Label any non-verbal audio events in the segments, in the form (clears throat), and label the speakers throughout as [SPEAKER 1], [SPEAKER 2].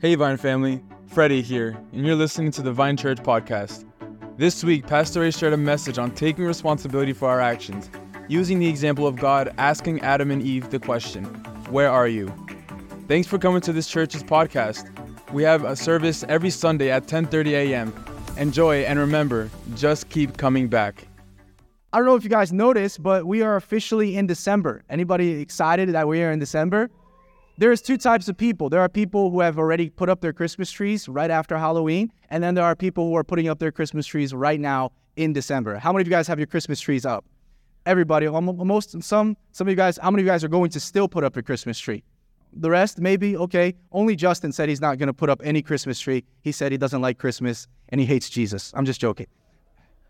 [SPEAKER 1] Hey, Vine family, Freddie here, and you're listening to the Vine Church podcast. This week, Pastor Ray shared a message on taking responsibility for our actions, using the example of God asking Adam and Eve the question, Where are you? Thanks for coming to this church's podcast. We have a service every Sunday at 10:30 a.m. Enjoy and remember, just keep coming back.
[SPEAKER 2] I don't know if you guys noticed, but we are officially in December. Anybody excited that we are in December? There's two types of people. There are people who have already put up their Christmas trees right after Halloween, and then there are people who are putting up their Christmas trees right now in December. How many of you guys have your Christmas trees up? Everybody, almost some some of you guys, how many of you guys are going to still put up your Christmas tree? The rest, maybe, okay. Only Justin said he's not going to put up any Christmas tree. He said he doesn't like Christmas and he hates Jesus. I'm just joking.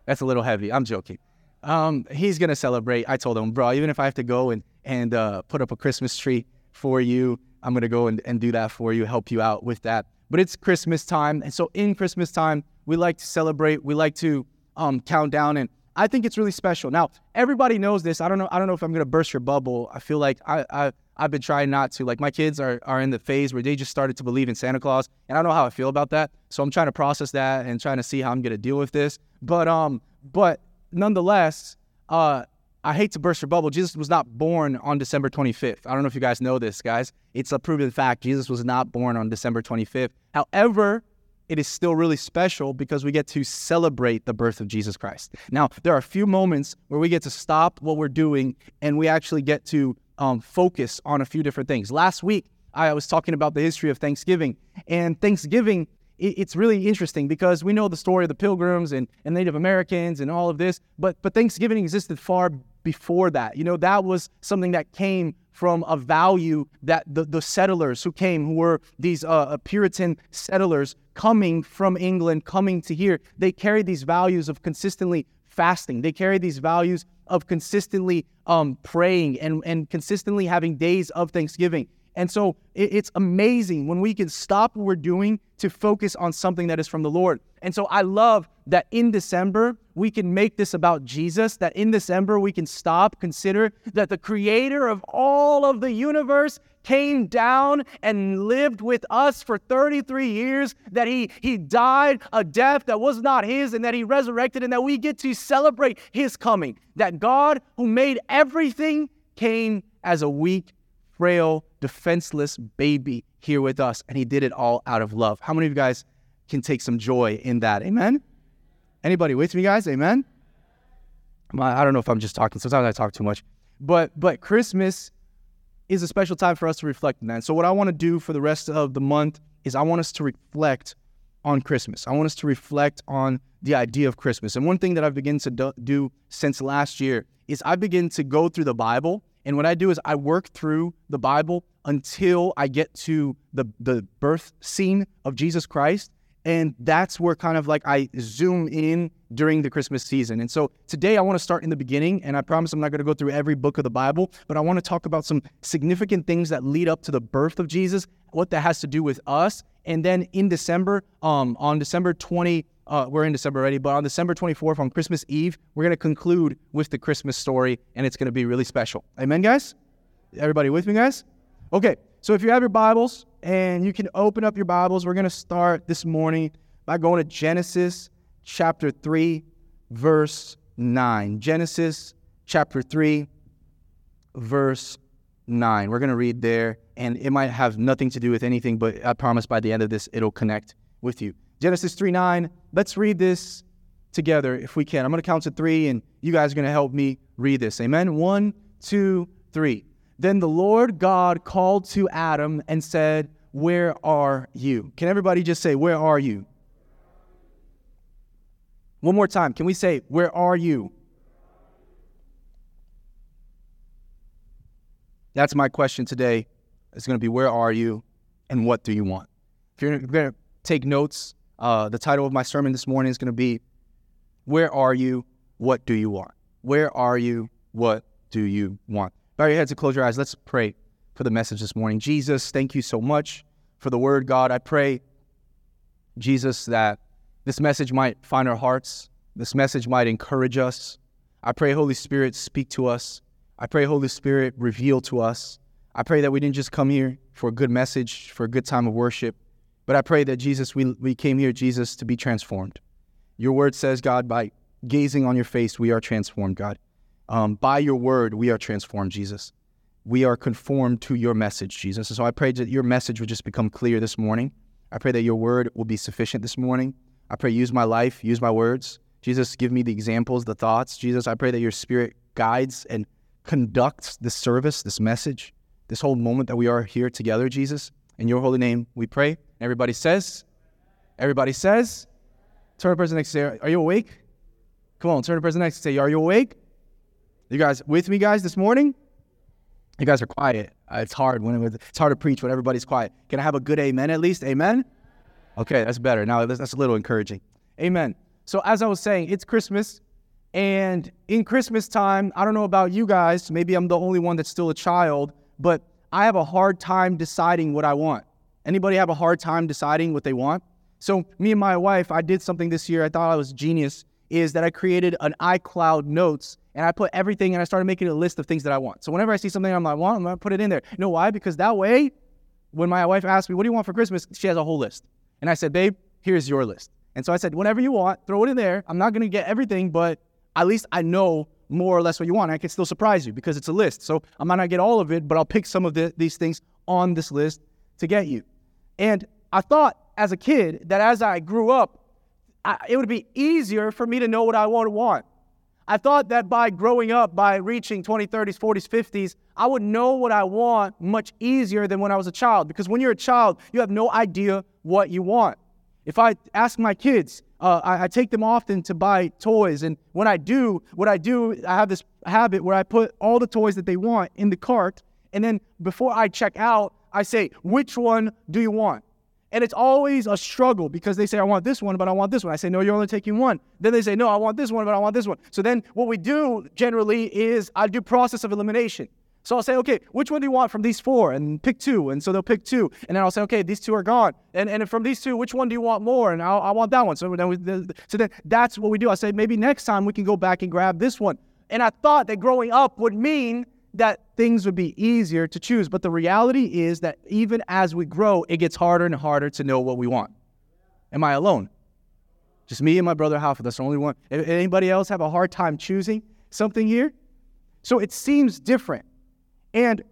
[SPEAKER 2] That's a little heavy. I'm joking. Um, he's going to celebrate. I told him, bro, even if I have to go and, and uh, put up a Christmas tree, for you. I'm going to go and, and do that for you, help you out with that. But it's Christmas time. And so in Christmas time, we like to celebrate. We like to um, count down. And I think it's really special. Now, everybody knows this. I don't know. I don't know if I'm going to burst your bubble. I feel like I, I, I've been trying not to. Like my kids are, are in the phase where they just started to believe in Santa Claus. And I don't know how I feel about that. So I'm trying to process that and trying to see how I'm going to deal with this. But, um, but nonetheless, uh, I hate to burst your bubble. Jesus was not born on December 25th. I don't know if you guys know this, guys. It's a proven fact. Jesus was not born on December 25th. However, it is still really special because we get to celebrate the birth of Jesus Christ. Now, there are a few moments where we get to stop what we're doing and we actually get to um, focus on a few different things. Last week, I was talking about the history of Thanksgiving, and Thanksgiving it's really interesting because we know the story of the pilgrims and, and Native Americans and all of this, but but Thanksgiving existed far before that. You know, that was something that came from a value that the, the settlers who came, who were these uh, uh, Puritan settlers coming from England, coming to here, they carried these values of consistently fasting. They carried these values of consistently um, praying and, and consistently having days of Thanksgiving. And so it's amazing when we can stop what we're doing to focus on something that is from the Lord. And so I love that in December, we can make this about Jesus, that in December, we can stop, consider that the creator of all of the universe came down and lived with us for 33 years, that he, he died a death that was not his, and that he resurrected, and that we get to celebrate his coming. That God, who made everything, came as a weak frail, defenseless baby here with us, and he did it all out of love. How many of you guys can take some joy in that? Amen? Anybody with me, guys? Amen? I don't know if I'm just talking. Sometimes I talk too much. But but Christmas is a special time for us to reflect on that. So what I want to do for the rest of the month is I want us to reflect on Christmas. I want us to reflect on the idea of Christmas. And one thing that I've begun to do since last year is I begin to go through the Bible and what I do is I work through the Bible until I get to the, the birth scene of Jesus Christ. And that's where kind of like I zoom in during the Christmas season. And so today I want to start in the beginning. And I promise I'm not going to go through every book of the Bible, but I want to talk about some significant things that lead up to the birth of Jesus, what that has to do with us. And then in December, um, on December 20, uh, we're in December already, but on December 24th, on Christmas Eve, we're going to conclude with the Christmas story, and it's going to be really special. Amen, guys? Everybody with me, guys? Okay, so if you have your Bibles and you can open up your Bibles, we're going to start this morning by going to Genesis chapter 3, verse 9. Genesis chapter 3, verse 9. We're going to read there, and it might have nothing to do with anything, but I promise by the end of this, it'll connect with you. Genesis 3 9. Let's read this together if we can. I'm going to count to three, and you guys are going to help me read this. Amen. One, two, three. Then the Lord God called to Adam and said, Where are you? Can everybody just say, Where are you? One more time. Can we say, Where are you? That's my question today. It's going to be, Where are you and what do you want? If you're going to take notes, uh, the title of my sermon this morning is going to be Where Are You? What Do You Want? Where are you? What do you want? Bow your heads and close your eyes. Let's pray for the message this morning. Jesus, thank you so much for the word, God. I pray, Jesus, that this message might find our hearts, this message might encourage us. I pray, Holy Spirit, speak to us. I pray, Holy Spirit, reveal to us. I pray that we didn't just come here for a good message, for a good time of worship, But I pray that Jesus, we, we came here, Jesus, to be transformed. Your word says, God, by gazing on your face, we are transformed, God. Um, by your word, we are transformed, Jesus. We are conformed to your message, Jesus. And so I pray that your message would just become clear this morning. I pray that your word will be sufficient this morning. I pray, use my life, use my words. Jesus, give me the examples, the thoughts. Jesus, I pray that your spirit guides and conducts this service, this message, this whole moment that we are here together, Jesus. In your holy name, we pray. Everybody says, everybody says, turn to the person next to say, Are you awake? Come on, turn to the person next to say, Are you awake? You guys with me, guys, this morning? You guys are quiet. Uh, it's hard when it, it's hard to preach when everybody's quiet. Can I have a good amen at least? Amen? Okay, that's better. Now that's a little encouraging. Amen. So as I was saying, it's Christmas. And in Christmas time, I don't know about you guys, maybe I'm the only one that's still a child, but I have a hard time deciding what I want. Anybody have a hard time deciding what they want? So me and my wife, I did something this year I thought I was genius, is that I created an iCloud notes and I put everything and I started making a list of things that I want. So whenever I see something I'm like, want, I'm gonna put it in there. You know why? Because that way, when my wife asks me, what do you want for Christmas? She has a whole list. And I said, babe, here's your list. And so I said, whatever you want, throw it in there. I'm not gonna get everything, but at least I know more or less what you want. I can still surprise you because it's a list. So I might not get all of it, but I'll pick some of the, these things on this list to get you. And I thought as a kid that as I grew up, I, it would be easier for me to know what I want to want. I thought that by growing up, by reaching 20s, 30s, 40s, 50s, I would know what I want much easier than when I was a child. Because when you're a child, you have no idea what you want. If I ask my kids, uh, I, I, take them often to buy toys. And when I do, what I do, I have this habit where I put all the toys that they want in the cart. And then before I check out, I say, which one do you want? And it's always a struggle because they say, I want this one, but I want this one. I say, No, you're only taking one. Then they say, No, I want this one, but I want this one. So then what we do generally is I do process of elimination. So I'll say, okay, which one do you want from these four? And pick two. And so they'll pick two. And then I'll say, okay, these two are gone. And, and from these two, which one do you want more? And I'll, I want that one. So then, we, so then that's what we do. I say, maybe next time we can go back and grab this one. And I thought that growing up would mean that things would be easier to choose. But the reality is that even as we grow, it gets harder and harder to know what we want. Am I alone? Just me and my brother Halfa. That's the only one. Anybody else have a hard time choosing something here? So it seems different. And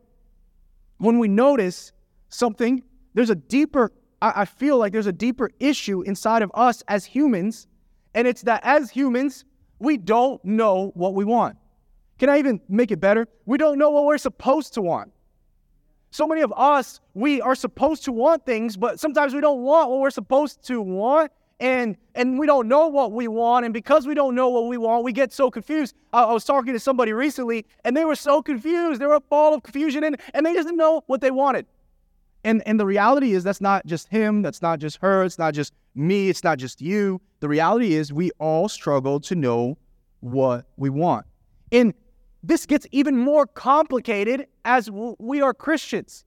[SPEAKER 2] when we notice something, there's a deeper, I feel like there's a deeper issue inside of us as humans. And it's that as humans, we don't know what we want. Can I even make it better? We don't know what we're supposed to want. So many of us, we are supposed to want things, but sometimes we don't want what we're supposed to want and and we don't know what we want and because we don't know what we want we get so confused. Uh, i was talking to somebody recently and they were so confused. They were a ball of confusion and, and they just didn't know what they wanted. And and the reality is that's not just him that's not just her it's not just me it's not just you. The reality is we all struggle to know what we want. And this gets even more complicated as we are christians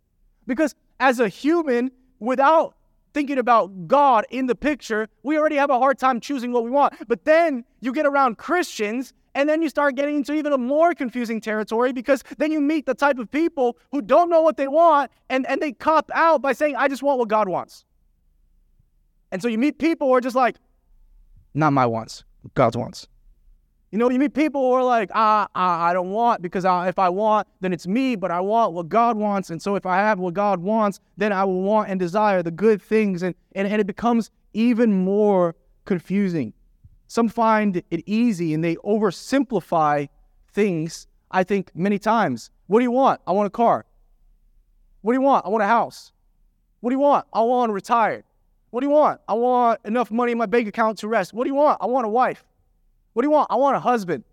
[SPEAKER 2] because as a human without thinking about God in the picture, we already have a hard time choosing what we want. But then you get around Christians, and then you start getting into even a more confusing territory because then you meet the type of people who don't know what they want and, and they cop out by saying, I just want what God wants. And so you meet people who are just like, not my wants, God's wants. You know, you meet people who are like, ah, ah I don't want because I, if I want, then it's me, but I want what God wants. And so if I have what God wants, then I will want and desire the good things. And, and, and it becomes even more confusing. Some find it easy and they oversimplify things, I think, many times. What do you want? I want a car. What do you want? I want a house. What do you want? I want to retire. What do you want? I want enough money in my bank account to rest. What do you want? I want a wife. What do you want? I want a husband.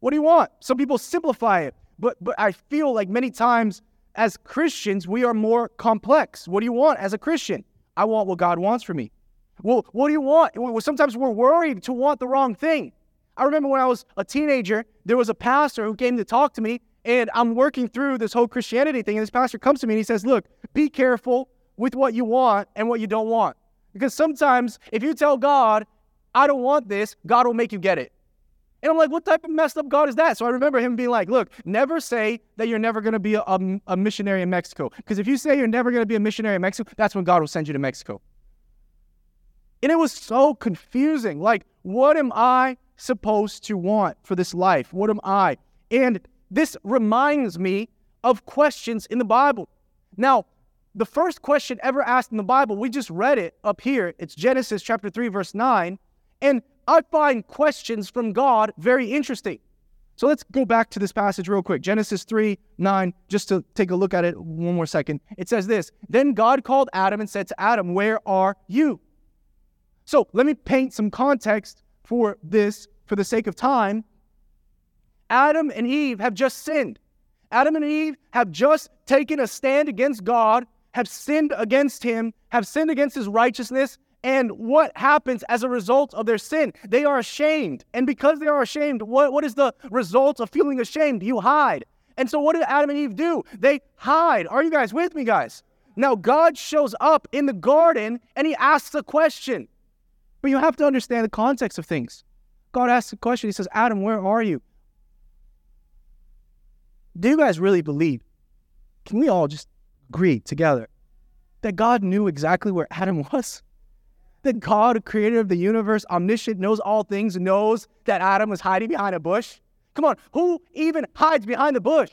[SPEAKER 2] What do you want? Some people simplify it, but but I feel like many times as Christians we are more complex. What do you want as a Christian? I want what God wants for me. Well, what do you want? Well, sometimes we're worried to want the wrong thing. I remember when I was a teenager, there was a pastor who came to talk to me, and I'm working through this whole Christianity thing. And this pastor comes to me and he says, Look, be careful with what you want and what you don't want. Because sometimes if you tell God, I don't want this, God will make you get it. And I'm like, what type of messed up God is that? So I remember him being like, look, never say that you're never going to be a, a, a, missionary in Mexico. Because if you say you're never going to be a missionary in Mexico, that's when God will send you to Mexico. And it was so confusing. Like, what am I supposed to want for this life? What am I? And this reminds me of questions in the Bible. Now, the first question ever asked in the Bible, we just read it up here. It's Genesis chapter 3, verse 9. And I find questions from God very interesting. So let's go back to this passage real quick. Genesis 3 9, just to take a look at it one more second. It says this Then God called Adam and said to Adam, Where are you? So let me paint some context for this for the sake of time. Adam and Eve have just sinned. Adam and Eve have just taken a stand against God, have sinned against Him, have sinned against His righteousness. And what happens as a result of their sin? They are ashamed. And because they are ashamed, what, what is the result of feeling ashamed? You hide. And so, what did Adam and Eve do? They hide. Are you guys with me, guys? Now, God shows up in the garden and He asks a question. But you have to understand the context of things. God asks a question. He says, Adam, where are you? Do you guys really believe? Can we all just agree together that God knew exactly where Adam (laughs) was? That God, creator of the universe, omniscient, knows all things, knows that Adam was hiding behind a bush? Come on, who even hides behind the bush?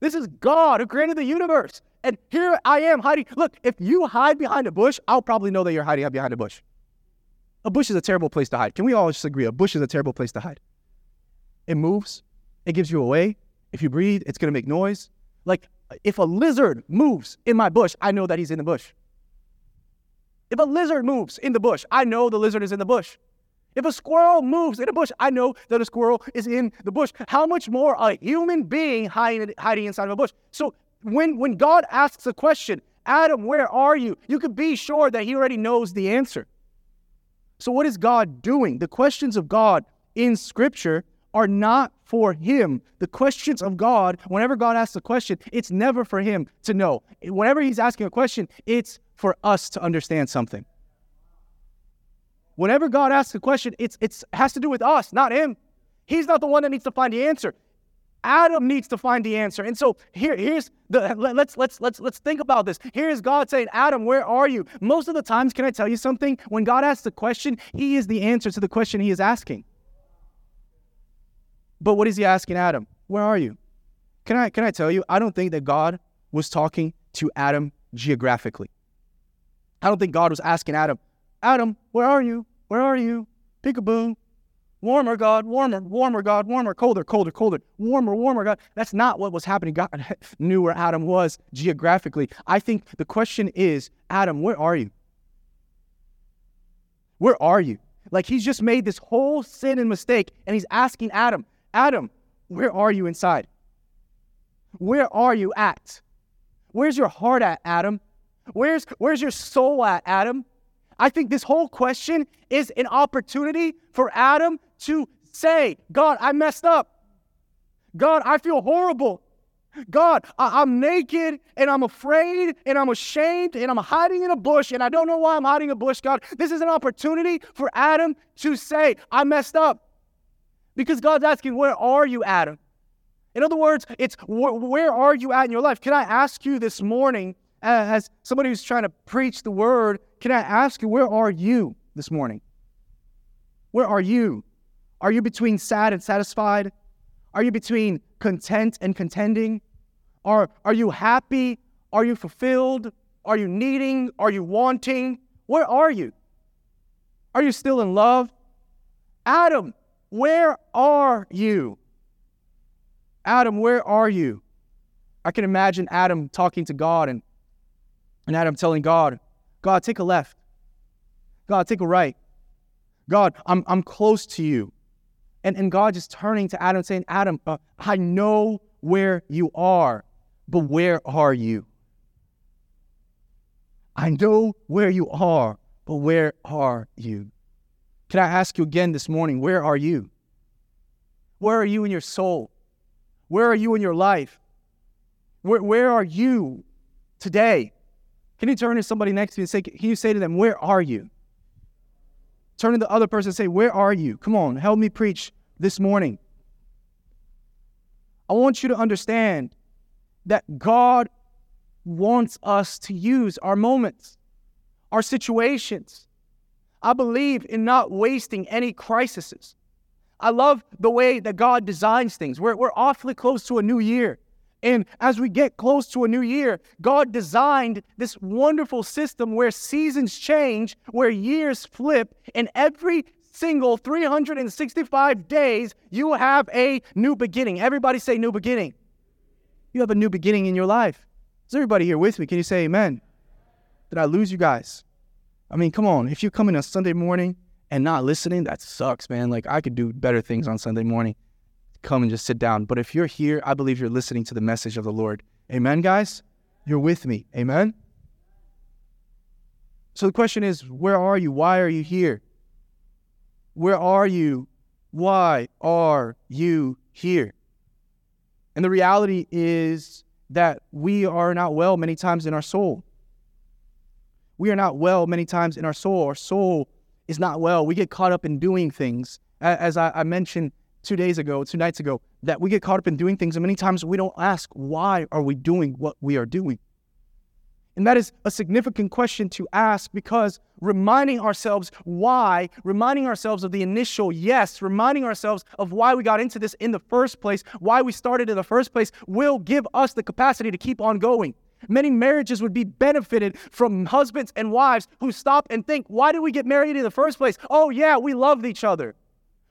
[SPEAKER 2] This is God who created the universe. And here I am hiding. Look, if you hide behind a bush, I'll probably know that you're hiding behind a bush. A bush is a terrible place to hide. Can we all just agree? A bush is a terrible place to hide. It moves, it gives you away, if you breathe, it's going to make noise. Like if a lizard moves in my bush, I know that he's in the bush. If a lizard moves in the bush, I know the lizard is in the bush. If a squirrel moves in a bush, I know that a squirrel is in the bush. How much more a human being hiding, inside of a bush? So when, when God asks a question, Adam, where are you? You could be sure that he already knows the answer. So what is God doing? The questions of God in Scripture are not for him. The questions of God, whenever God asks a question, it's never for him to know. Whenever he's asking a question, it's for us to understand something. Whenever God asks a question, it's it's has to do with us, not him. He's not the one that needs to find the answer. Adam needs to find the answer. And so here, here's the let's let's let's let's think about this. Here's God saying, Adam, where are you? Most of the times, can I tell you something? When God asks a question, He is the answer to the question He is asking. But what is he asking Adam? Where are you? Can I can I tell you? I don't think that God was talking to Adam geographically. I don't think God was asking Adam, Adam, where are you? Where are you? Peekaboo. Warmer, God, warmer, warmer, God, warmer, colder, colder, colder, warmer, warmer, God. That's not what was happening. God (laughs) knew where Adam was geographically. I think the question is, Adam, where are you? Where are you? Like he's just made this whole sin and mistake, and he's asking Adam, Adam, where are you inside? Where are you at? Where's your heart at, Adam? Where's, where's your soul at, Adam? I think this whole question is an opportunity for Adam to say, God, I messed up. God, I feel horrible. God, I- am naked and I'm afraid and I'm ashamed and I'm hiding in a bush and I don't know why I'm hiding in a bush, God. This is an opportunity for Adam to say, I messed up. Because God's asking, Where are you, Adam? In other words, it's where are you at in your life? Can I ask you this morning, as somebody who's trying to preach the word, can I ask you, where are you this morning? Where are you? Are you between sad and satisfied? Are you between content and contending? Are, are you happy? Are you fulfilled? Are you needing? Are you wanting? Where are you? Are you still in love? Adam, where are you? Adam, where are you? I can imagine Adam talking to God and, and Adam telling God, God, take a left. God, take a right. God, I'm, I'm close to you. And, and God just turning to Adam saying, Adam, uh, I know where you are, but where are you? I know where you are, but where are you? Can I ask you again this morning, where are you? Where are you in your soul? Where are you in your life? Where, where are you today? Can you turn to somebody next to you and say, Can you say to them, Where are you? Turn to the other person and say, Where are you? Come on, help me preach this morning. I want you to understand that God wants us to use our moments, our situations, I believe in not wasting any crises. I love the way that God designs things. We're, we're awfully close to a new year. And as we get close to a new year, God designed this wonderful system where seasons change, where years flip, and every single 365 days, you have a new beginning. Everybody say new beginning. You have a new beginning in your life. Is everybody here with me? Can you say amen? Did I lose you guys? I mean, come on. If you come in on Sunday morning and not listening, that sucks, man. Like, I could do better things on Sunday morning. Come and just sit down. But if you're here, I believe you're listening to the message of the Lord. Amen, guys? You're with me. Amen? So the question is, where are you? Why are you here? Where are you? Why are you here? And the reality is that we are not well many times in our soul. We are not well many times in our soul. Our soul is not well. We get caught up in doing things. As I, mentioned two days ago, two nights ago, that we get caught up in doing things, and many times we don't ask, why are we doing what we are doing? And that is a significant question to ask because reminding ourselves why, reminding ourselves of the initial yes, reminding ourselves of why we got into this in the first place, why we started in the first place, will give us the capacity to keep on going. Many marriages would be benefited from husbands and wives who stop and think, why did we get married in the first place? Oh, yeah, we loved each other.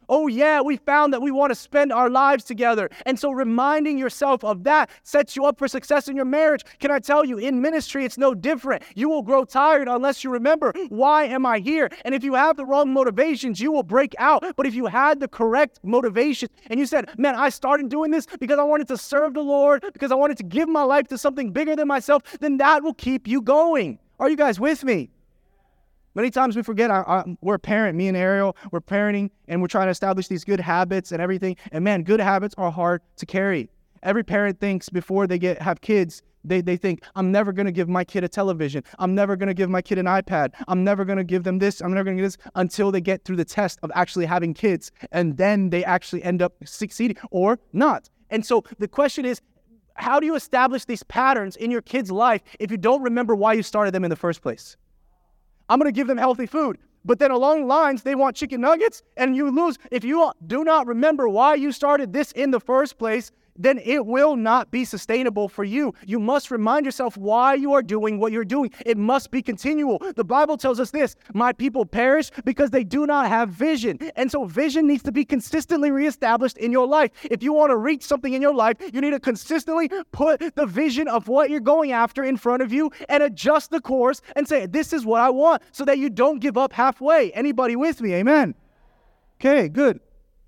[SPEAKER 2] Oh, yeah, we found that we want to spend our lives together. And so reminding yourself of that sets you up for success in your marriage. Can I tell you, in ministry, it's no different. You will grow tired unless you remember, why am I here? And if you have the wrong motivations, you will break out. But if you had the correct motivation and you said, man, I started doing this because I wanted to serve the Lord, because I wanted to give my life to something bigger than myself, then that will keep you going. Are you guys with me? Many times we forget our, our, we're a parent, me and Ariel, we're parenting and we're trying to establish these good habits and everything. And man, good habits are hard to carry. Every parent thinks before they get have kids, they, they think, I'm never going to give my kid a television. I'm never going to give my kid an iPad. I'm never going to give them this. I'm never going to give this until they get through the test of actually having kids. And then they actually end up succeeding or not. And so the question is, how do you establish these patterns in your kid's life if you don't remember why you started them in the first place? I'm going to give them healthy food. But then along the lines, they want chicken nuggets, and you lose. If you do not remember why you started this in the first place, then it will not be sustainable for you. You must remind yourself why you are doing what you're doing. It must be continual. The Bible tells us this My people perish because they do not have vision. And so, vision needs to be consistently reestablished in your life. If you want to reach something in your life, you need to consistently put the vision of what you're going after in front of you and adjust the course and say, This is what I want, so that you don't give up halfway. Anybody with me? Amen. Okay, good.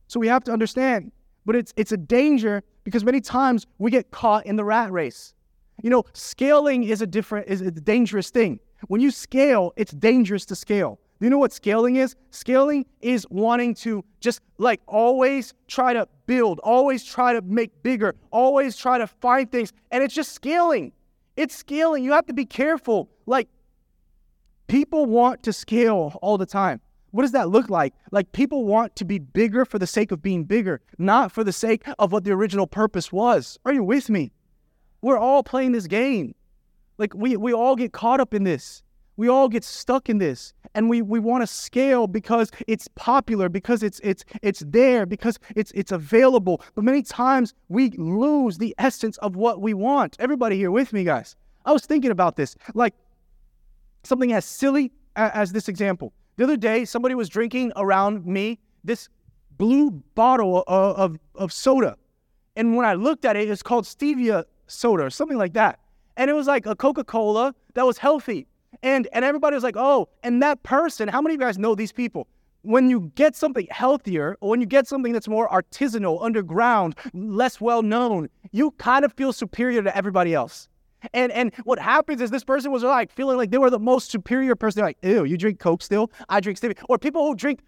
[SPEAKER 2] So, we have to understand, but it's, it's a danger because many times we get caught in the rat race. You know, scaling is a different, is a dangerous thing. When you scale, it's dangerous to scale. Do you know what scaling is? Scaling is wanting to just like always try to build, always try to make bigger, always try to find things. And it's just scaling. It's scaling. You have to be careful. Like, people want to scale all the time. What does that look like? Like people want to be bigger for the sake of being bigger, not for the sake of what the original purpose was. Are you with me? We're all playing this game. Like we, we all get caught up in this. We all get stuck in this. And we, we want to scale because it's popular, because it's it's it's there, because it's it's available. But many times we lose the essence of what we want. Everybody here with me, guys. I was thinking about this. Like something as silly as this example. The other day, somebody was drinking around me this blue bottle of, of, of soda. And when I looked at it, it's called stevia soda or something like that. And it was like a Coca Cola that was healthy. And, and everybody was like, oh, and that person, how many of you guys know these people? When you get something healthier, or when you get something that's more artisanal, underground, less well known, you kind of feel superior to everybody else. And and what happens is this person was like feeling like they were the most superior person. They're like, ew, you drink Coke still? I drink Stevia. Or people who drink,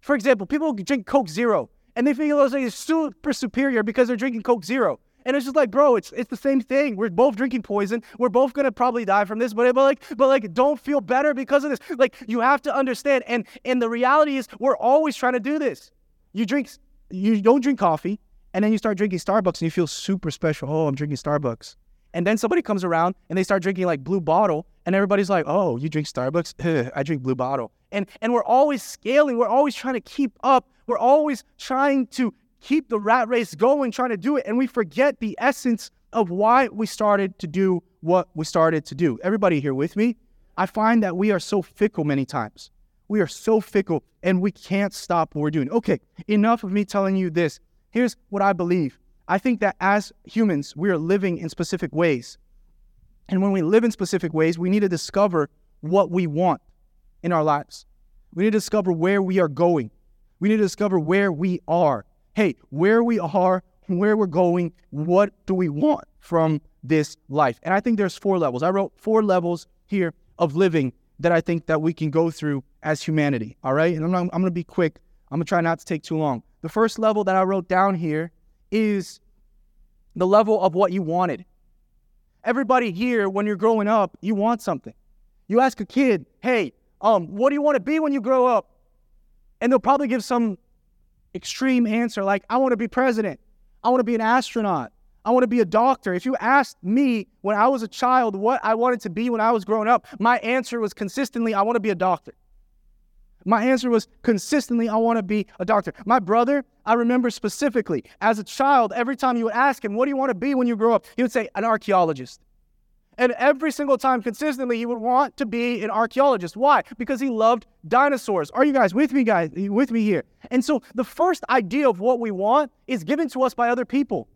[SPEAKER 2] for example, people who drink Coke Zero and they feel like they're super superior because they're drinking Coke Zero. And it's just like, bro, it's it's the same thing. We're both drinking poison. We're both gonna probably die from this, but but like, but like, don't feel better because of this. Like, you have to understand. And and the reality is, we're always trying to do this. You drink, you don't drink coffee, and then you start drinking Starbucks, and you feel super special. Oh, I'm drinking Starbucks. And then somebody comes around and they start drinking like blue bottle, and everybody's like, "Oh, you drink Starbucks? (laughs) I drink blue bottle." And, and we're always scaling. We're always trying to keep up. We're always trying to keep the rat race going, trying to do it. And we forget the essence of why we started to do what we started to do. Everybody here with me? I find that we are so fickle many times. We are so fickle and we can't stop what we're doing. Okay, enough of me telling you this. Here's what I believe I think that as humans, we are living in specific ways. And when we live in specific ways, we need to discover what we want in our lives. We need to discover where we are going. We need to discover where we are. Hey, where we are, where we're going, what do we want from this life? And I think there's four levels. I wrote four levels here of living that I think that we can go through as humanity. All right? And I'm, I'm going to be quick. I'm going to try not to take too long. The first level that I wrote down here is the level of what you wanted. Everybody here, when you're growing up, you want something. You ask a kid, hey, um, what do you want to be when you grow up? And they'll probably give some extreme answer like, I want to be president. I want to be an astronaut. I want to be a doctor. If you asked me when I was a child what I wanted to be when I was growing up, my answer was consistently, I want to be a doctor. My answer was consistently, I want to be a doctor. My brother, I remember specifically, as a child, every time you would ask him, What do you want to be when you grow up? He would say, An archaeologist. And every single time, consistently, he would want to be an archaeologist. Why? Because he loved dinosaurs. Are you guys with me, guys? With me here? And so the first idea of what we want is given to us by other people.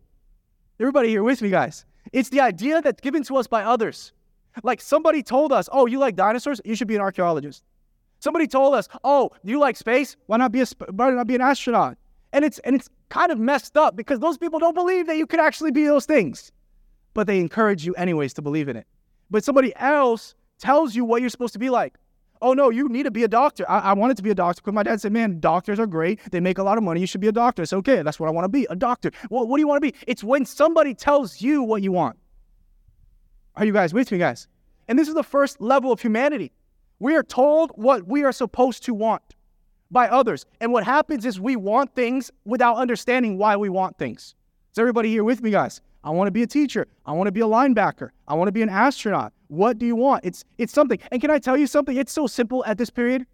[SPEAKER 2] Everybody here with me, guys? It's the idea that's given to us by others. Like somebody told us, Oh, you like dinosaurs? You should be an archaeologist. Somebody told us, "Oh, you like space? Why not be a why not be an astronaut?" And it's and it's kind of messed up because those people don't believe that you could actually be those things, but they encourage you anyways to believe in it. But somebody else tells you what you're supposed to be like. Oh no, you need to be a doctor. I, I wanted to be a doctor because my dad said, "Man, doctors are great. They make a lot of money. You should be a doctor." It's okay. That's what I want to be, a doctor. Well, what do you want to be? It's when somebody tells you what you want. Are you guys with me, guys? And this is the first level of humanity. We are told what we are supposed to want by others. And what happens is we want things without understanding why we want things. Is everybody here with me, guys? I want to be a teacher. I want to be a linebacker. I want to be an astronaut. What do you want? It's it's something. And can I tell you something? It's so simple at this period.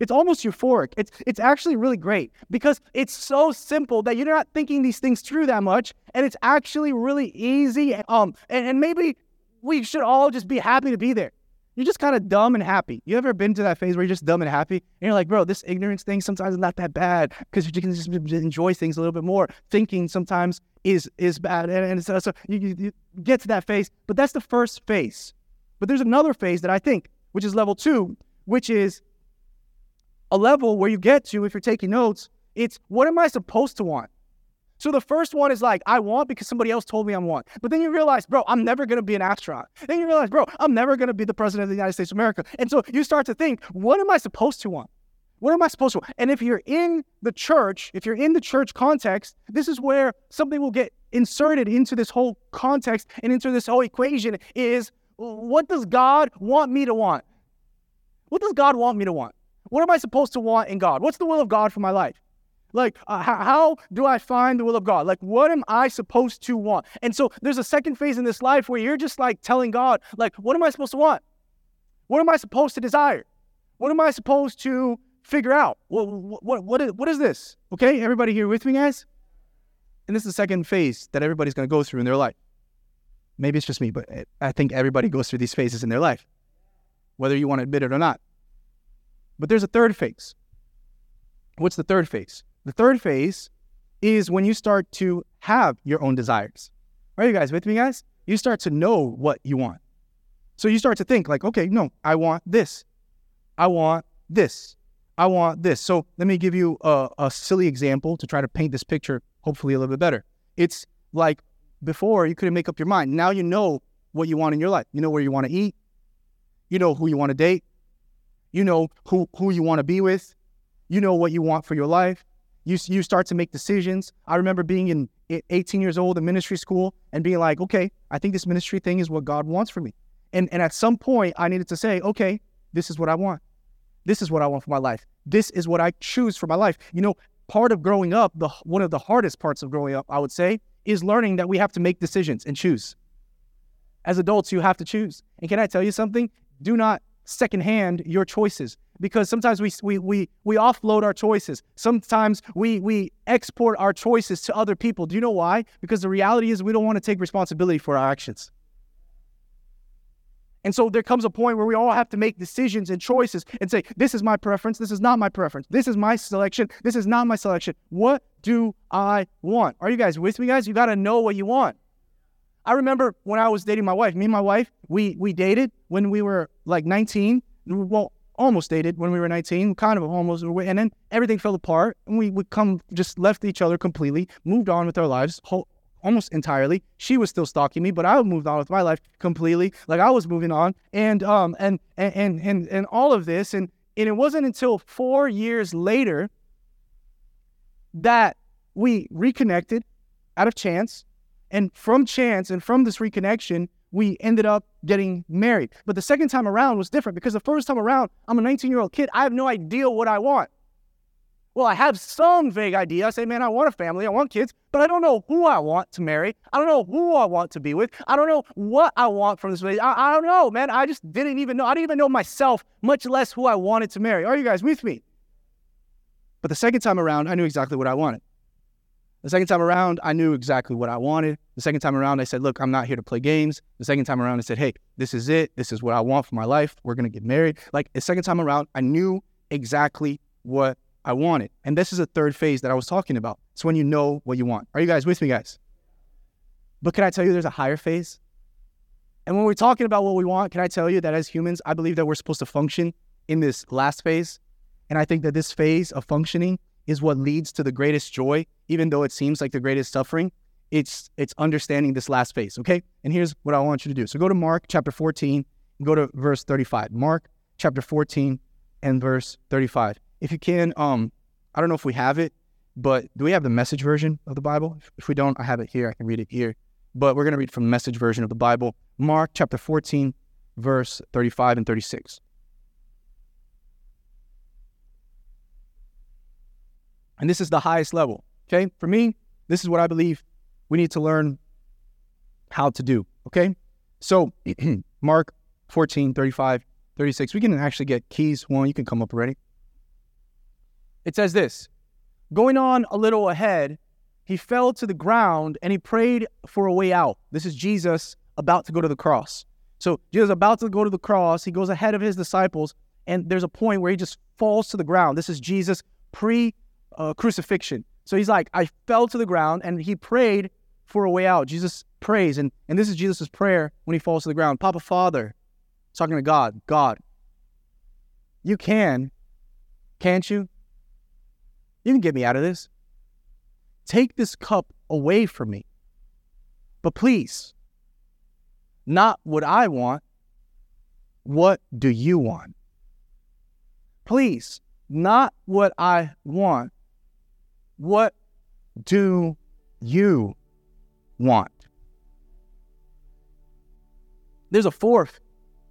[SPEAKER 2] It's almost euphoric. It's it's actually really great because it's so simple that you're not thinking these things through that much, and it's actually really easy. Um, and, and maybe we should all just be happy to be there you're just kind of dumb and happy. You ever been to that phase where you're just dumb and happy? And you're like, bro, this ignorance thing sometimes is not that bad because you can just enjoy things a little bit more. Thinking sometimes is is bad. And, and so, so you, you, you get to that phase. But that's the first phase. But there's another phase that I think, which is level two, which is a level where you get to, if you're taking notes, it's what am I supposed to want? So the first one is like, I want because somebody else told me I want. But then you realize, bro, I'm never going to be an astronaut. Then you realize, bro, I'm never going to be the president of the United States of America. And so you start to think, what am I supposed to want? What am I supposed to? Want? And if you're in the church, if you're in the church context, this is where something will get inserted into this whole context and into this whole equation is what does God want me to want? What does God want me to want? What am I supposed to want in God? What's the will of God for my life? Like, uh, how, how, do I find the will of God? Like, what am I supposed to want? And so there's a second phase in this life where you're just like telling God, like, what am I supposed to want? What am I supposed to desire? What am I supposed to figure out? What, what, what, is, what is this? Okay, everybody here with me, guys? And this is the second phase that everybody's going to go through in their life. Maybe it's just me, but I think everybody goes through these phases in their life, whether you want to admit it or not. But there's a third phase. What's the third phase? The third phase is when you start to have your own desires. Are you guys with me, guys? You start to know what you want. So you start to think, like, okay, no, I want this. I want this. I want this. So let me give you a, a silly example to try to paint this picture, hopefully a little bit better. It's like before you couldn't make up your mind. Now you know what you want in your life. You know where you want to eat. You know who you want to date. You know who, who you want to be with. You know what you want for your life. You, you start to make decisions. I remember being in 18 years old in ministry school and being like, okay, I think this ministry thing is what God wants for me. And, and at some point, I needed to say, okay, this is what I want. This is what I want for my life. This is what I choose for my life. You know, part of growing up, the one of the hardest parts of growing up, I would say, is learning that we have to make decisions and choose. As adults, you have to choose. And can I tell you something? Do not secondhand your choices. Because sometimes we, we, we, we offload our choices. Sometimes we, we export our choices to other people. Do you know why? Because the reality is we don't want to take responsibility for our actions. And so there comes a point where we all have to make decisions and choices and say, this is my preference. This is not my preference. This is my selection. This is not my selection. What do I want? Are you guys with me, guys? You got to know what you want. I remember when I was dating my wife, me and my wife, we, we dated when we were like 19. Well, almost dated when we were 19, kind of almost. And then everything fell apart and we would come, just left each other completely, moved on with our lives, almost entirely. She was still stalking me, but I moved on with my life completely. Like I was moving on, and um, and and and and all of this, and and it wasn't until four years later that we reconnected out of chance, and from chance and from this reconnection, we ended up getting married. But the second time around was different because the first time around, I'm a 19 year old kid. I have no idea what I want. Well, I have some vague idea. I say, man, I want a family, I want kids, but I don't know who I want to marry. I don't know who I want to be with. I don't know what I want from this relationship. I, I don't know, man. I just didn't even know. I didn't even know myself, much less who I wanted to marry. Are you guys with me? But the second time around, I knew exactly what I wanted. The second time around, I knew exactly what I wanted. The second time around, I said, Look, I'm not here to play games. The second time around, I said, Hey, this is it. This is what I want for my life. We're going to get married. Like the second time around, I knew exactly what I wanted. And this is a third phase that I was talking about. It's when you know what you want. Are you guys with me, guys? But can I tell you there's a higher phase? And when we're talking about what we want, can I tell you that as humans, I believe that we're supposed to function in this last phase. And I think that this phase of functioning is what leads to the greatest joy, even though it seems like the greatest suffering. It's it's understanding this last phase, okay? And here's what I want you to do. So go to Mark chapter 14 and go to verse 35. Mark chapter 14 and verse 35 if you can, um, I don't know if we have it, but do we have the message version of the Bible? If we don't, I have it here. I can read it here. But we're going to read from the message version of the Bible, Mark chapter 14, verse 35 and 36. And this is the highest level. Okay. For me, this is what I believe we need to learn how to do. Okay. So, (clears throat) Mark 14, 35, 36. We can actually get keys. One, you can come up already. It says this Going on a little ahead, he fell to the ground and he prayed for a way out. This is Jesus about to go to the cross. So Jesus about to go to the cross. He goes ahead of his disciples, and there's a point where he just falls to the ground. This is Jesus pre uh, crucifixion. So he's like, I fell to the ground, and he prayed for a way out. Jesus prays, and, and this is Jesus' prayer when he falls to the ground. Papa Father, talking to God, God, you can, can't you? You can get me out of this. Take this cup away from me. But please, not what I want. What do you want? Please, not what I want. What do you want? There's a fourth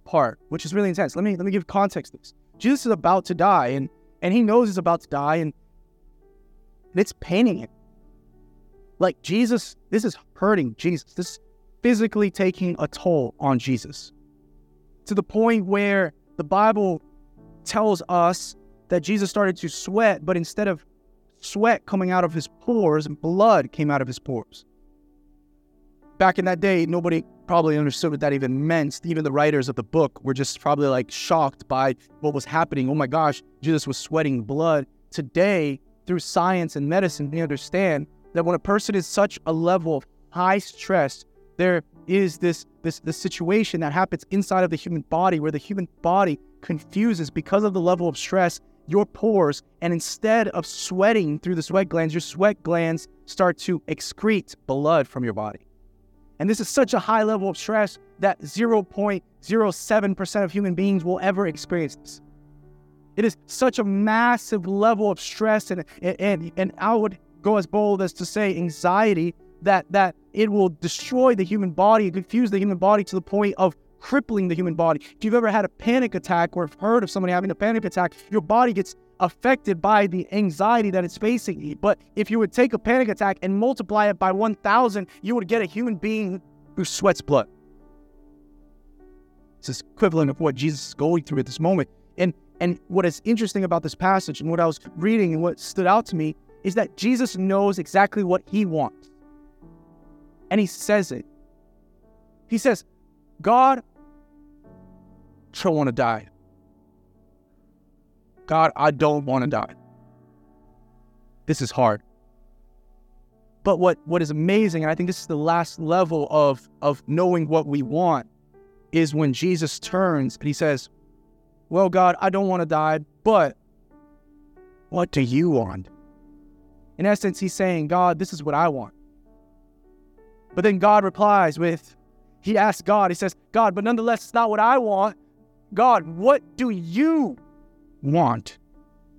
[SPEAKER 2] part, which is really intense. Let me let me give context to this. Jesus is about to die, and and he knows he's about to die, and and it's paining him. Like Jesus, this is hurting Jesus. This is physically taking a toll on Jesus to the point where the Bible tells us that Jesus started to sweat, but instead of sweat coming out of his pores, blood came out of his pores. Back in that day, nobody probably understood what that even meant. Even the writers of the book were just probably like shocked by what was happening. Oh my gosh, Jesus was sweating blood. Today, through science and medicine, we understand that when a person is such a level of high stress, there is this this this situation that happens inside of the human body where the human body confuses because of the level of stress your pores and instead of sweating through the sweat glands your sweat glands start to excrete blood from your body. And this is such a high level of stress that 0.07% of human beings will ever experience this. It is such a massive level of stress and, and, and I would go as bold as to say anxiety that, that it will destroy the human body, confuse the human body to the point of crippling the human body. If you've ever had a panic attack or heard of somebody having a panic attack, your body gets affected by the anxiety that it's facing. But if you would take a panic attack and multiply it by 1,000, you would get a human being who sweats blood. It's equivalent of what Jesus is going through at this moment. And And what is interesting about this passage and what I was reading and what stood out to me is that Jesus knows exactly what he wants. And he says it. He says, God, I don't want to die. God, I don't want to die. This is hard. But what, what is amazing, and I think this is the last level of, of knowing what we want, is when Jesus turns and he says, Well, God, I don't want to die, but what do you want? In essence, he's saying, God, this is what I want. But then God replies with, He asks God, He says, God, but nonetheless, it's not what I want. God, what do you want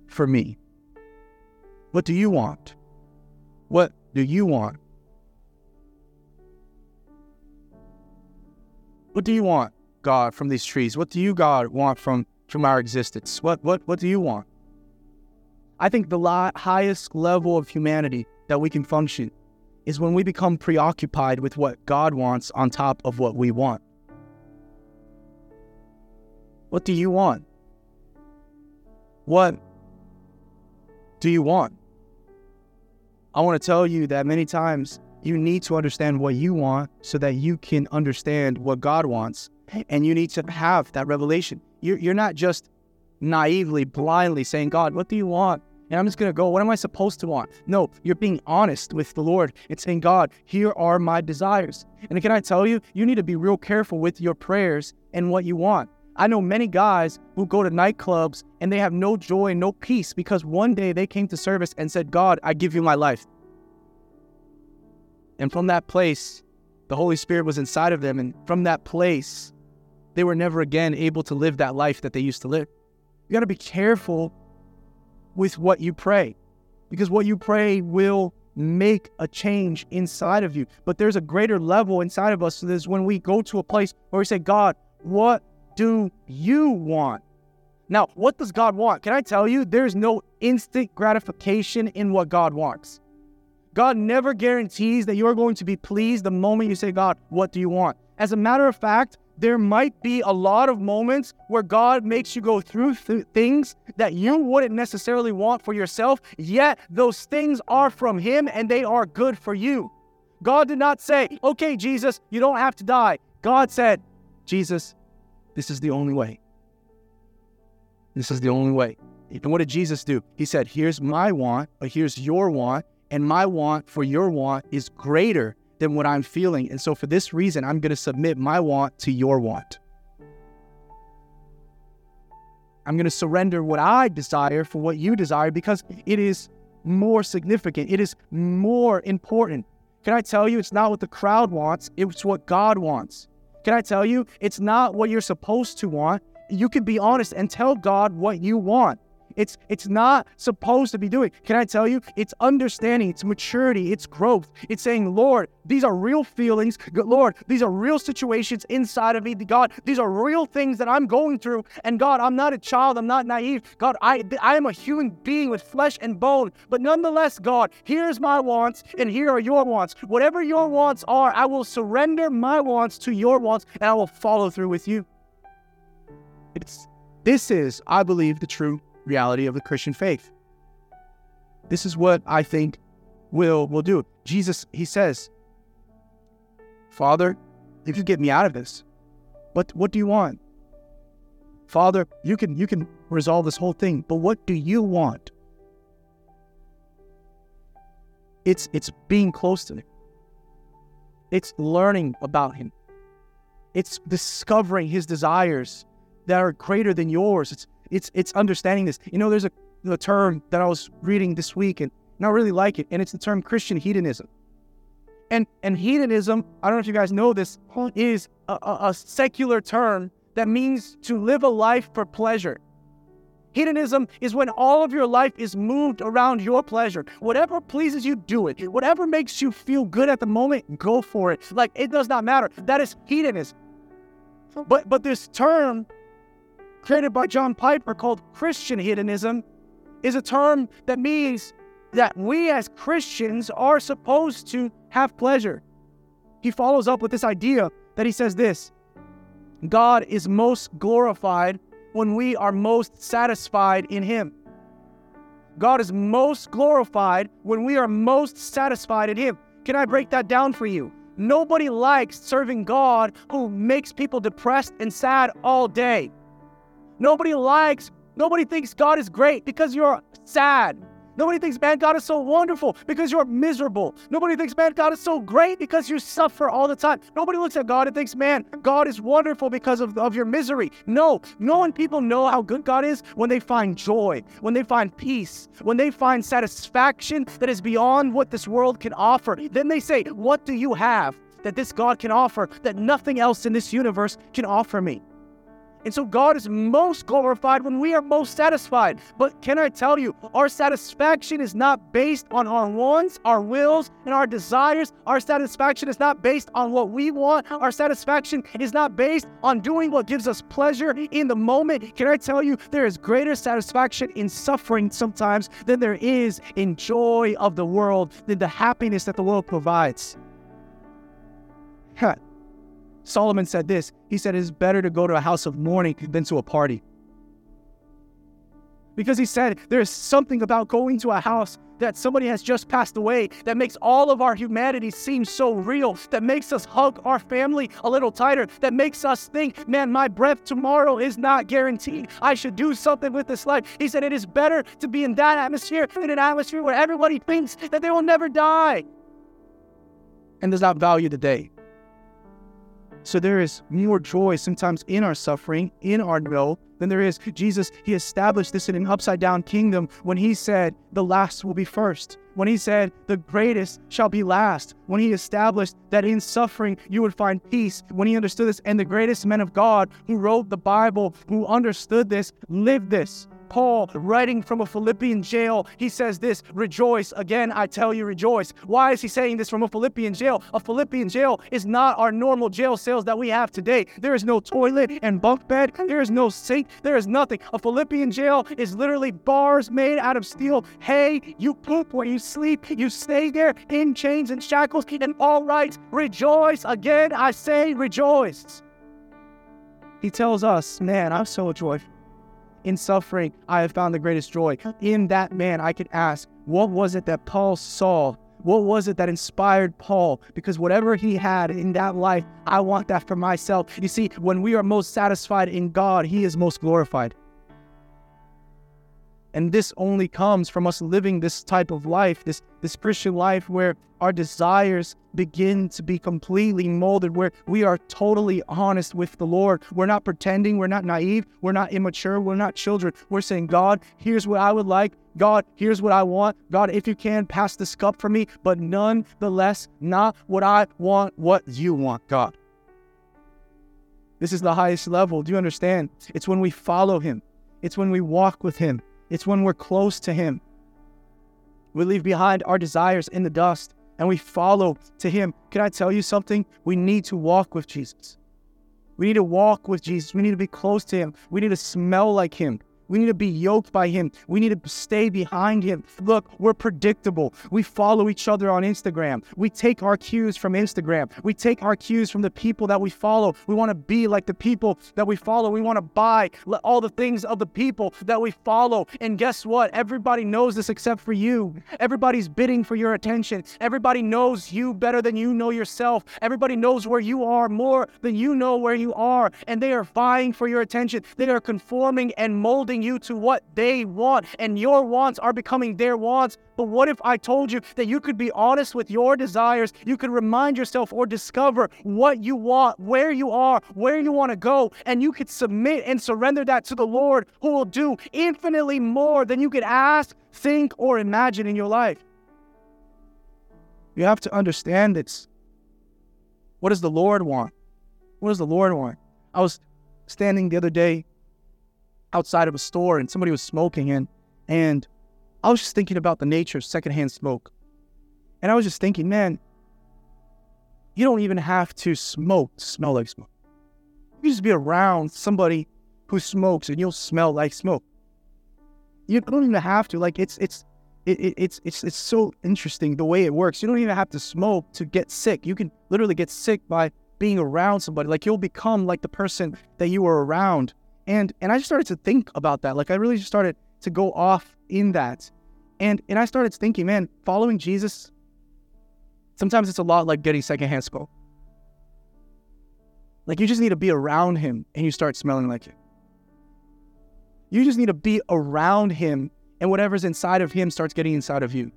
[SPEAKER 2] for me? What do you want? What do you want? What do you want, God, from these trees? What do you, God, want from, from our existence? What, what, what do you want? I think the li- highest level of humanity that we can function is when we become preoccupied with what God wants on top of what we want. What do you want? What do you want? I want to tell you that many times you need to understand what you want so that you can understand what God wants. And you need to have that revelation. You're, you're not just naively, blindly saying, God, what do you want? And I'm just going to go, what am I supposed to want? No, you're being honest with the Lord and saying, God, here are my desires. And can I tell you, you need to be real careful with your prayers and what you want. I know many guys who go to nightclubs and they have no joy, no peace because one day they came to service and said, God, I give you my life. And from that place, the Holy Spirit was inside of them. And from that place, they were never again able to live that life that they used to live. You got to be careful with what you pray because what you pray will make a change inside of you. But there's a greater level inside of us. So there's when we go to a place where we say, God, what do you want? Now, what does God want? Can I tell you, there's no instant gratification in what God wants. God never guarantees that you're going to be pleased the moment you say, God, what do you want? As a matter of fact, there might be a lot of moments where God makes you go through th- things that you wouldn't necessarily want for yourself, yet those things are from Him and they are good for you. God did not say, okay, Jesus, you don't have to die. God said, Jesus, this is the only way. This is the only way. And what did Jesus do? He said, Here's my want, but here's your want, and my want for your want is greater than what I'm feeling. And so, for this reason, I'm going to submit my want to your want. I'm going to surrender what I desire for what you desire because it is more significant, it is more important. Can I tell you, it's not what the crowd wants, it's what God wants. Can I tell you, it's not what you're supposed to want. You can be honest and tell God what you want. It's it's not supposed to be doing. Can I tell you? It's understanding, it's maturity, it's growth. It's saying, Lord, these are real feelings. Lord, these are real situations inside of me. God, these are real things that I'm going through. And God, I'm not a child. I'm not naive. God, I I am a human being with flesh and bone. But nonetheless, God, here's my wants and here are your wants. Whatever your wants are, I will surrender my wants to your wants and I will follow through with you. It's this is, I believe, the true reality of the Christian faith. This is what I think will will do. Jesus, he says, Father, if you get me out of this, what what do you want? Father, you can you can resolve this whole thing, but what do you want? It's it's being close to him. It's learning about him. It's discovering his desires that are greater than yours. It's it's it's understanding this. You know, there's a, a term that I was reading this week and, I really like it, and it's the term Christian hedonism. And and hedonism, I don't know if you guys know this, is a, a, a secular term that means to live a life for pleasure. Hedonism is when all of your life is moved around your pleasure. Whatever pleases you, do it. Whatever makes you feel good at the moment, go for it. Like it does not matter. That is hedonism. But but this term created by John Piper called Christian hedonism is a term that means that we as Christians are supposed to have pleasure. He follows up with this idea that he says this God is most glorified when we are most satisfied in Him. God is most glorified when we are most satisfied in Him. Can I break that down for you? Nobody likes serving God who makes people depressed and sad all day. Nobody likes, nobody thinks God is great because you're sad. Nobody thinks, man, God is so wonderful because you're miserable. Nobody thinks, man, God is so great because you suffer all the time. Nobody looks at God and thinks, man, God is wonderful because of, of your misery. No, no knowing people know how good God is when they find joy, when they find peace, when they find satisfaction that is beyond what this world can offer. Then they say, what do you have that this God can offer that nothing else in this universe can offer me? And so God is most glorified when we are most satisfied. But can I tell you, our satisfaction is not based on our wants, our wills, and our desires. Our satisfaction is not based on what we want. Our satisfaction is not based on doing what gives us pleasure in the moment. Can I tell you, there is greater satisfaction in suffering sometimes than there is in joy of the world, than the happiness that the world provides. Solomon said this He said, It is better to go to a house of mourning than to a party. Because he said, There's something about going to a house that somebody has just passed away that makes all of our humanity seem so real, that makes us hug our family a little tighter, that makes us think, man, my breath tomorrow is not guaranteed. I should do something with this life. He said, It is better to be in that atmosphere than an atmosphere where everybody thinks that they will never die and does not value the day. So there is more joy sometimes in our suffering, in our no, than there is. Jesus, he established this in an upside down kingdom when he said, the last will be first. When he said, the greatest shall be last. When he established that in suffering you would find peace. When he understood this, and the greatest men of God who wrote the Bible, who understood this, lived this. Paul, writing from a Philippian jail, he says this Rejoice. Again, I tell you, rejoice. Why is he saying this from a Philippian jail? A Philippian jail is not our normal jail cells that we have today. There is no toilet and bunk bed, there is no sink, there is nothing. A Philippian jail is literally bars made out of steel. Hey, you poop where you sleep, you stay there in chains and shackles. And all right, rejoice. Again, I say, rejoice. He tells us, man, I'm so joyful. In suffering, I have found the greatest joy. In that man, I could ask, what was it that Paul saw? What was it that inspired Paul? Because whatever he had in that life, I want that for myself. You see, when we are most satisfied in God, he is most glorified. And this only comes from us living this type of life, this, this Christian life where our desires begin to be completely molded, where we are totally honest with the Lord. We're not pretending, we're not naive, we're not immature, we're not children. We're saying, God, here's what I would like. God, here's what I want. God, if you can, pass this cup for me, but nonetheless, not what I want, what you want, God. This is the highest level. Do you understand? It's when we follow Him, it's when we walk with Him. It's when we're close to Him. We leave behind our desires in the dust and we follow to Him. Can I tell you something? We need to walk with Jesus. We need to walk with Jesus. We need to be close to Him. We need to smell like Him. We need to be yoked by him. We need to stay behind him. Look, we're predictable. We follow each other on Instagram. We take our cues from Instagram. We take our cues from the people that we follow. We want to be like the people that we follow. We want to buy all the things of the people that we follow. And guess what? Everybody knows this except for you. Everybody's bidding for your attention. Everybody knows you better than you know yourself. Everybody knows where you are more than you know where you are. And they are vying for your attention. They are conforming and molding you to what they want, and your wants are becoming their wants. But what if I told you that you could be honest with your desires? You could remind yourself or discover what you want, where you are, where you want to go, and you could submit and surrender that to the Lord who will do infinitely more than you could ask, think, or imagine in your life. You have to understand this. What does the Lord want? What does the Lord want? I was standing the other day outside of a store and somebody was smoking and and I was just thinking about the nature of secondhand smoke. And I was just thinking, man, you don't even have to smoke to smell like smoke. You just be around somebody who smokes and you'll smell like smoke. You don't even have to. Like it's it's it, it, it's it's it's so interesting the way it works. You don't even have to smoke to get sick. You can literally get sick by being around somebody. Like you'll become like the person that you were around And and I just started to think about that. Like I really just started to go off in that. And and I started thinking, man, following Jesus, sometimes it's a lot like getting secondhand smoke. Like you just need to be around him and you start smelling like him. You just need to be around him and whatever's inside of him starts getting inside of you.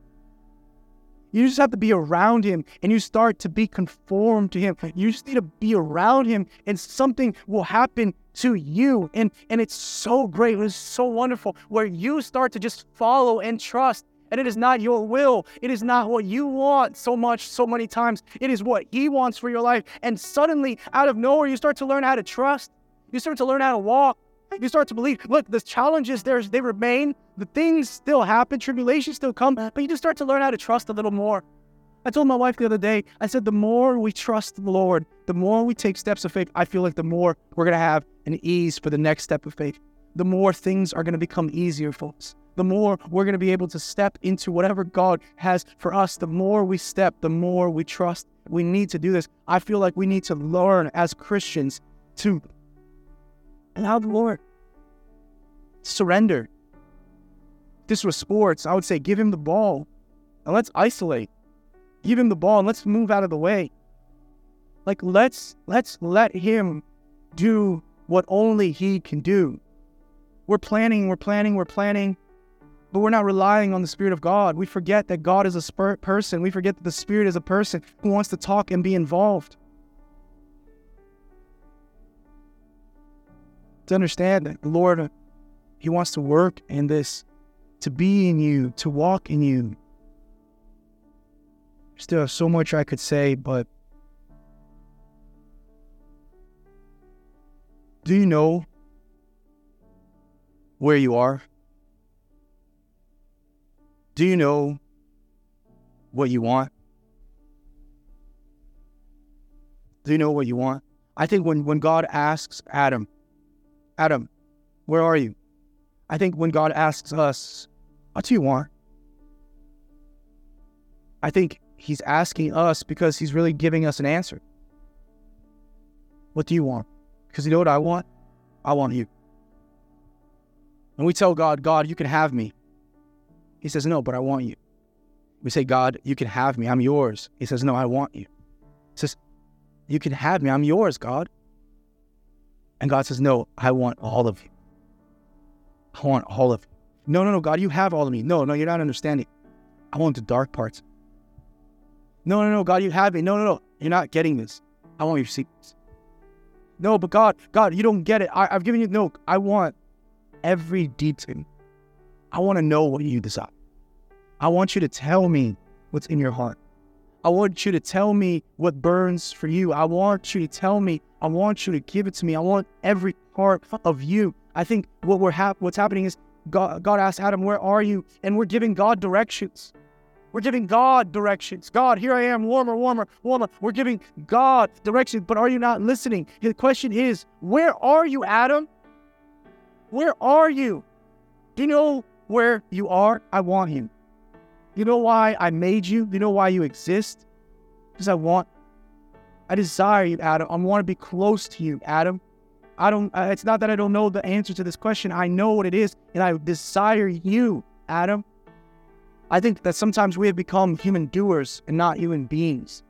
[SPEAKER 2] You just have to be around him and you start to be conformed to him. You just need to be around him and something will happen to you. And, and it's so great. It's so wonderful where you start to just follow and trust. And it is not your will. It is not what you want so much, so many times. It is what he wants for your life. And suddenly, out of nowhere, you start to learn how to trust. You start to learn how to walk. You start to believe, look, the challenges there they remain, the things still happen, tribulations still come, but you just start to learn how to trust a little more. I told my wife the other day, I said, the more we trust the Lord, the more we take steps of faith, I feel like the more we're going to have an ease for the next step of faith. The more things are going to become easier for us. The more we're going to be able to step into whatever God has for us. The more we step, the more we trust. We need to do this. I feel like we need to learn as Christians to allow the Lord surrender. This was sports. I would say give him the ball and let's isolate. Give him the ball and let's move out of the way. Like let's let's let him do what only he can do. We're planning, we're planning, we're planning, but we're not relying on the Spirit of God. We forget that God is a spirit person. We forget that the Spirit is a person who wants to talk and be involved. To understand that the Lord uh, he wants to work in this, to be in you, to walk in you. Still have so much I could say, but do you know where you are? Do you know what you want? Do you know what you want? I think when, when God asks Adam, Adam, where are you? I think when God asks us, What do you want? I think He's asking us because He's really giving us an answer. What do you want? Because you know what I want? I want you. And we tell God, God, you can have me. He says, No, but I want you. We say, God, you can have me. I'm yours. He says, No, I want you. He says, You can have me. I'm yours, God. And God says, No, I want all of you. I want all of you. No, no, no, God, you have all of me. No, no, you're not understanding. I want the dark parts. No, no, no, God, you have it. No, no, no, you're not getting this. I want your secrets. No, but God, God, you don't get it. I, have given you, no, I want every detail. I want to know what you desire. I want you to tell me what's in your heart. I want you to tell me what burns for you. I want you to tell me. I want you to give it to me. I want every part of you. I think what we're hap- what's happening is God, God asked Adam, "Where are you?" And we're giving God directions. We're giving God directions. God, here I am, warmer, warmer, warmer. We're giving God directions, but are you not listening? The question is, where are you, Adam? Where are you? Do you know where you are? I want you. You know why I made you? Do you know why you exist? Because I want, I desire you, Adam. I want to be close to you, Adam. I don't, uh, it's not that I don't know the answer to this question. I know what it is, and I desire you, Adam. I think that sometimes we have become human doers and not human beings.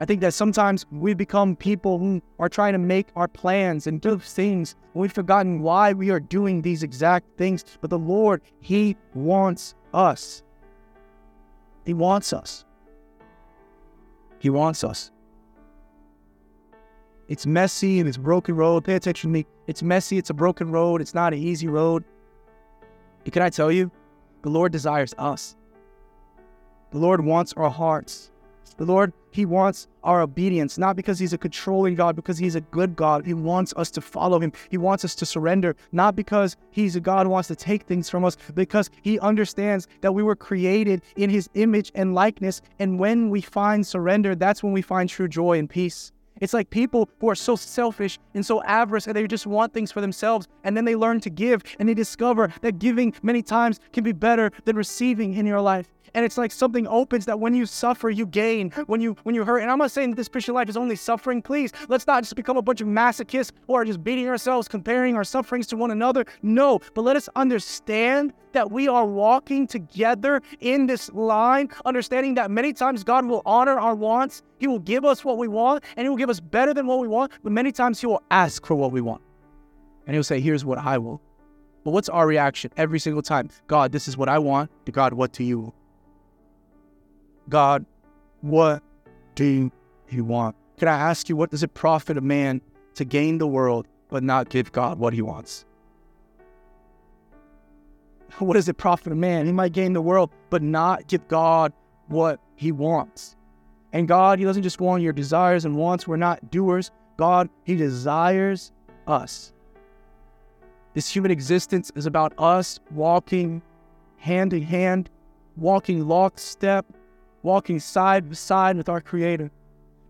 [SPEAKER 2] I think that sometimes we become people who are trying to make our plans and do things. And we've forgotten why we are doing these exact things. But the Lord, He wants us. He wants us. He wants us. It's messy and it's broken road. Pay attention to me. It's messy. It's a broken road. It's not an easy road. Can I tell you? The Lord desires us. The Lord wants our hearts. The Lord, He wants our obedience, not because He's a controlling God, because He's a good God. He wants us to follow Him. He wants us to surrender, not because He's a God who wants to take things from us, because He understands that we were created in His image and likeness. And when we find surrender, that's when we find true joy and peace. It's like people who are so selfish and so avarice and they just want things for themselves. And then they learn to give and they discover that giving many times can be better than receiving in your life. And it's like something opens that when you suffer, you gain. When you when you hurt, and I'm not saying that this Christian life is only suffering. Please, let's not just become a bunch of masochists are just beating ourselves, comparing our sufferings to one another. No, but let us understand that we are walking together in this line, understanding that many times God will honor our wants. He will give us what we want, and He will give us better than what we want. But many times He will ask for what we want, and He'll say, "Here's what I will." But what's our reaction every single time? God, this is what I want. To God, what do you? God, what do you want? Can I ask you, what does it profit a man to gain the world but not give God what he wants? What does it profit a man? He might gain the world but not give God what he wants. And God, he doesn't just want your desires and wants. We're not doers. God, he desires us. This human existence is about us walking hand in hand, walking lockstep walking side by side with our Creator.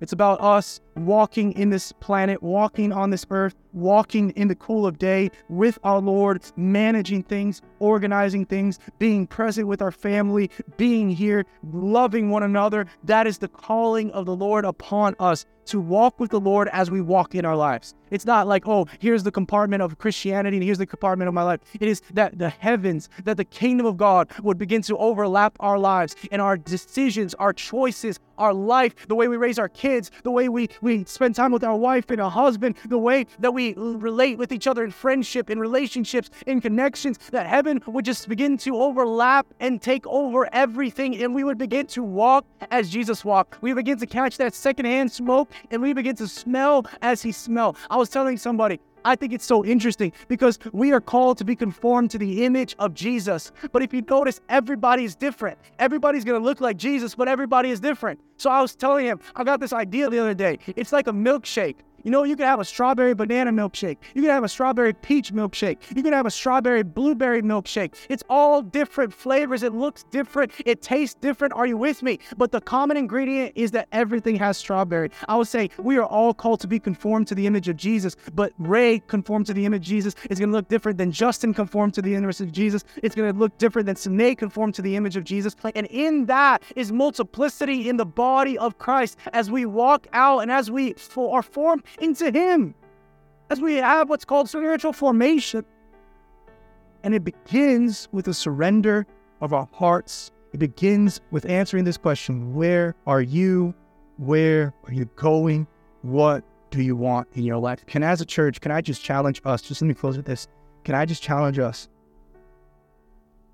[SPEAKER 2] It's about us walking in this planet, walking on this earth, walking in the cool of day with our Lord, managing things, organizing things, being present with our family, being here, loving one another. That is the calling of the Lord upon us to walk with the Lord as we walk in our lives. It's not like, oh, here's the compartment of Christianity and here's the compartment of my life. It is that the heavens, that the kingdom of God would begin to overlap our lives and our decisions, our choices, our life, the way we raise our kids, the way we, we spend time with our wife and our husband, the way that we relate with each other in friendship, in relationships, in connections, that heaven would just begin to overlap and take over everything and we would begin to walk as Jesus walked. We begin to catch that secondhand smoke and we begin to smell as he smelled. I was telling somebody, I think it's so interesting because we are called to be conformed to the image of Jesus. But if you notice, everybody is different. Everybody's going to look like Jesus, but everybody is different. So I was telling him, I got this idea the other day. It's like a milkshake. You know, you can have a strawberry banana milkshake. You can have a strawberry peach milkshake. You can have a strawberry blueberry milkshake. It's all different flavors. It looks different. It tastes different. Are you with me? But the common ingredient is that everything has strawberry. I would say we are all called to be conformed to the image of Jesus, but Ray conformed to the image of Jesus is going to look different than Justin conformed to the image of Jesus. It's going to look different than Sine conformed to the image of Jesus. And in that is multiplicity in the body of Christ as we walk out and as we are formed into Him as we have what's called spiritual formation. And it begins with a surrender of our hearts. It begins with answering this question Where are you? Where are you going? What do you want in your life? Can, as a church, can I just challenge us? Just let me close with this. Can I just challenge us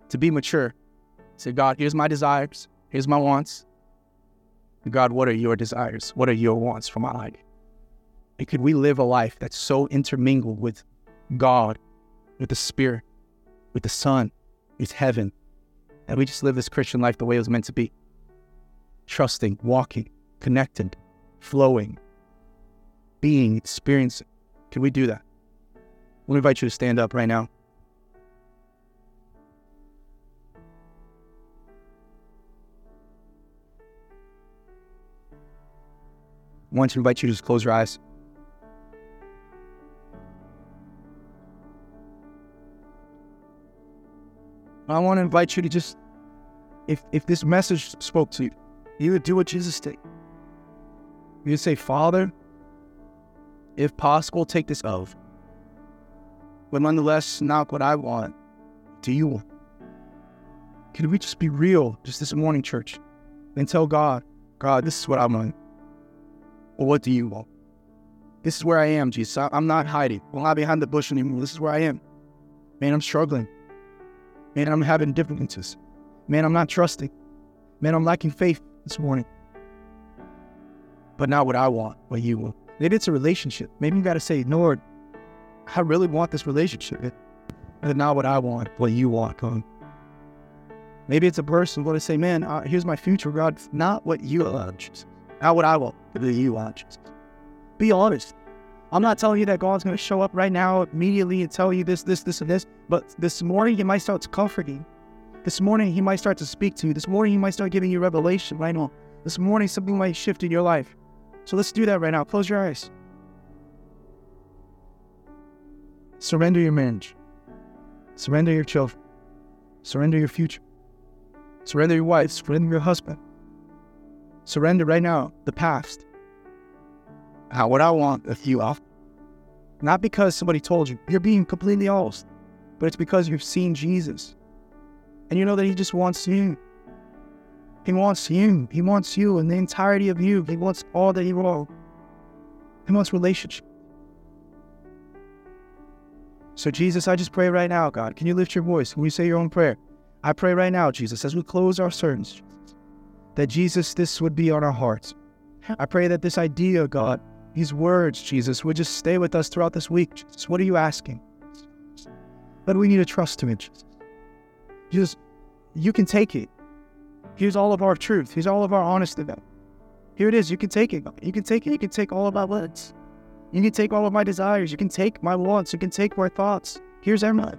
[SPEAKER 2] to be mature? Say, God, here's my desires, here's my wants. God, what are your desires? What are your wants for my life? And could we live a life that's so intermingled with God, with the Spirit, with the Son, with heaven, that we just live this Christian life the way it was meant to be? Trusting, walking, connected, flowing, being, experiencing. Can we do that? Let me invite you to stand up right now. I want to invite you to just close your eyes. I want to invite you to just, if if this message spoke to you, you would do what Jesus did. You would say, Father, if possible, take this of. But nonetheless, not what I want. Do you want? Can we just be real just this morning, church, and tell God, God, this is what I want. Well, what do you want? This is where I am, Jesus. I'm not hiding. I'm not behind the bush anymore. This is where I am. Man, I'm struggling. Man, I'm having difficulties. Man, I'm not trusting. Man, I'm lacking faith this morning. But not what I want, what you want. Maybe it's a relationship. Maybe you got to say, Lord, I really want this relationship. But not what I want, what you want, God. Maybe it's a person going to say, man, uh, here's my future, God. Not what you want, Jesus. Not what I want, but what you want, Jesus. Be honest. I'm not telling you that God's going to show up right now immediately and tell you this, this, this, and this, but this morning He might start to comfort you. This morning He might start to speak to you. This morning He might start giving you revelation right now. This morning something might shift in your life. So let's do that right now. Close your eyes. Surrender your marriage. Surrender your children. Surrender your future. Surrender your wife. Surrender your husband. Surrender right now the past. How what I want a few off. Not because somebody told you you're being completely honest, but it's because you've seen Jesus. And you know that He just wants you. He wants you. He wants you and the entirety of you. He wants all that you are. He wants relationship. So, Jesus, I just pray right now, God. Can you lift your voice? Can you say your own prayer? I pray right now, Jesus, as we close our sermons, that Jesus, this would be on our hearts. I pray that this idea, God, these words, Jesus, would just stay with us throughout this week. Jesus, what are you asking? But we need to trust Him, Jesus. Jesus, you can take it. Here's all of our truth. Here's all of our honesty. Here it is. You can take it. You can take it. You can take all of my words. You can take all of my desires. You can take my wants. You can take my thoughts. Here's everything.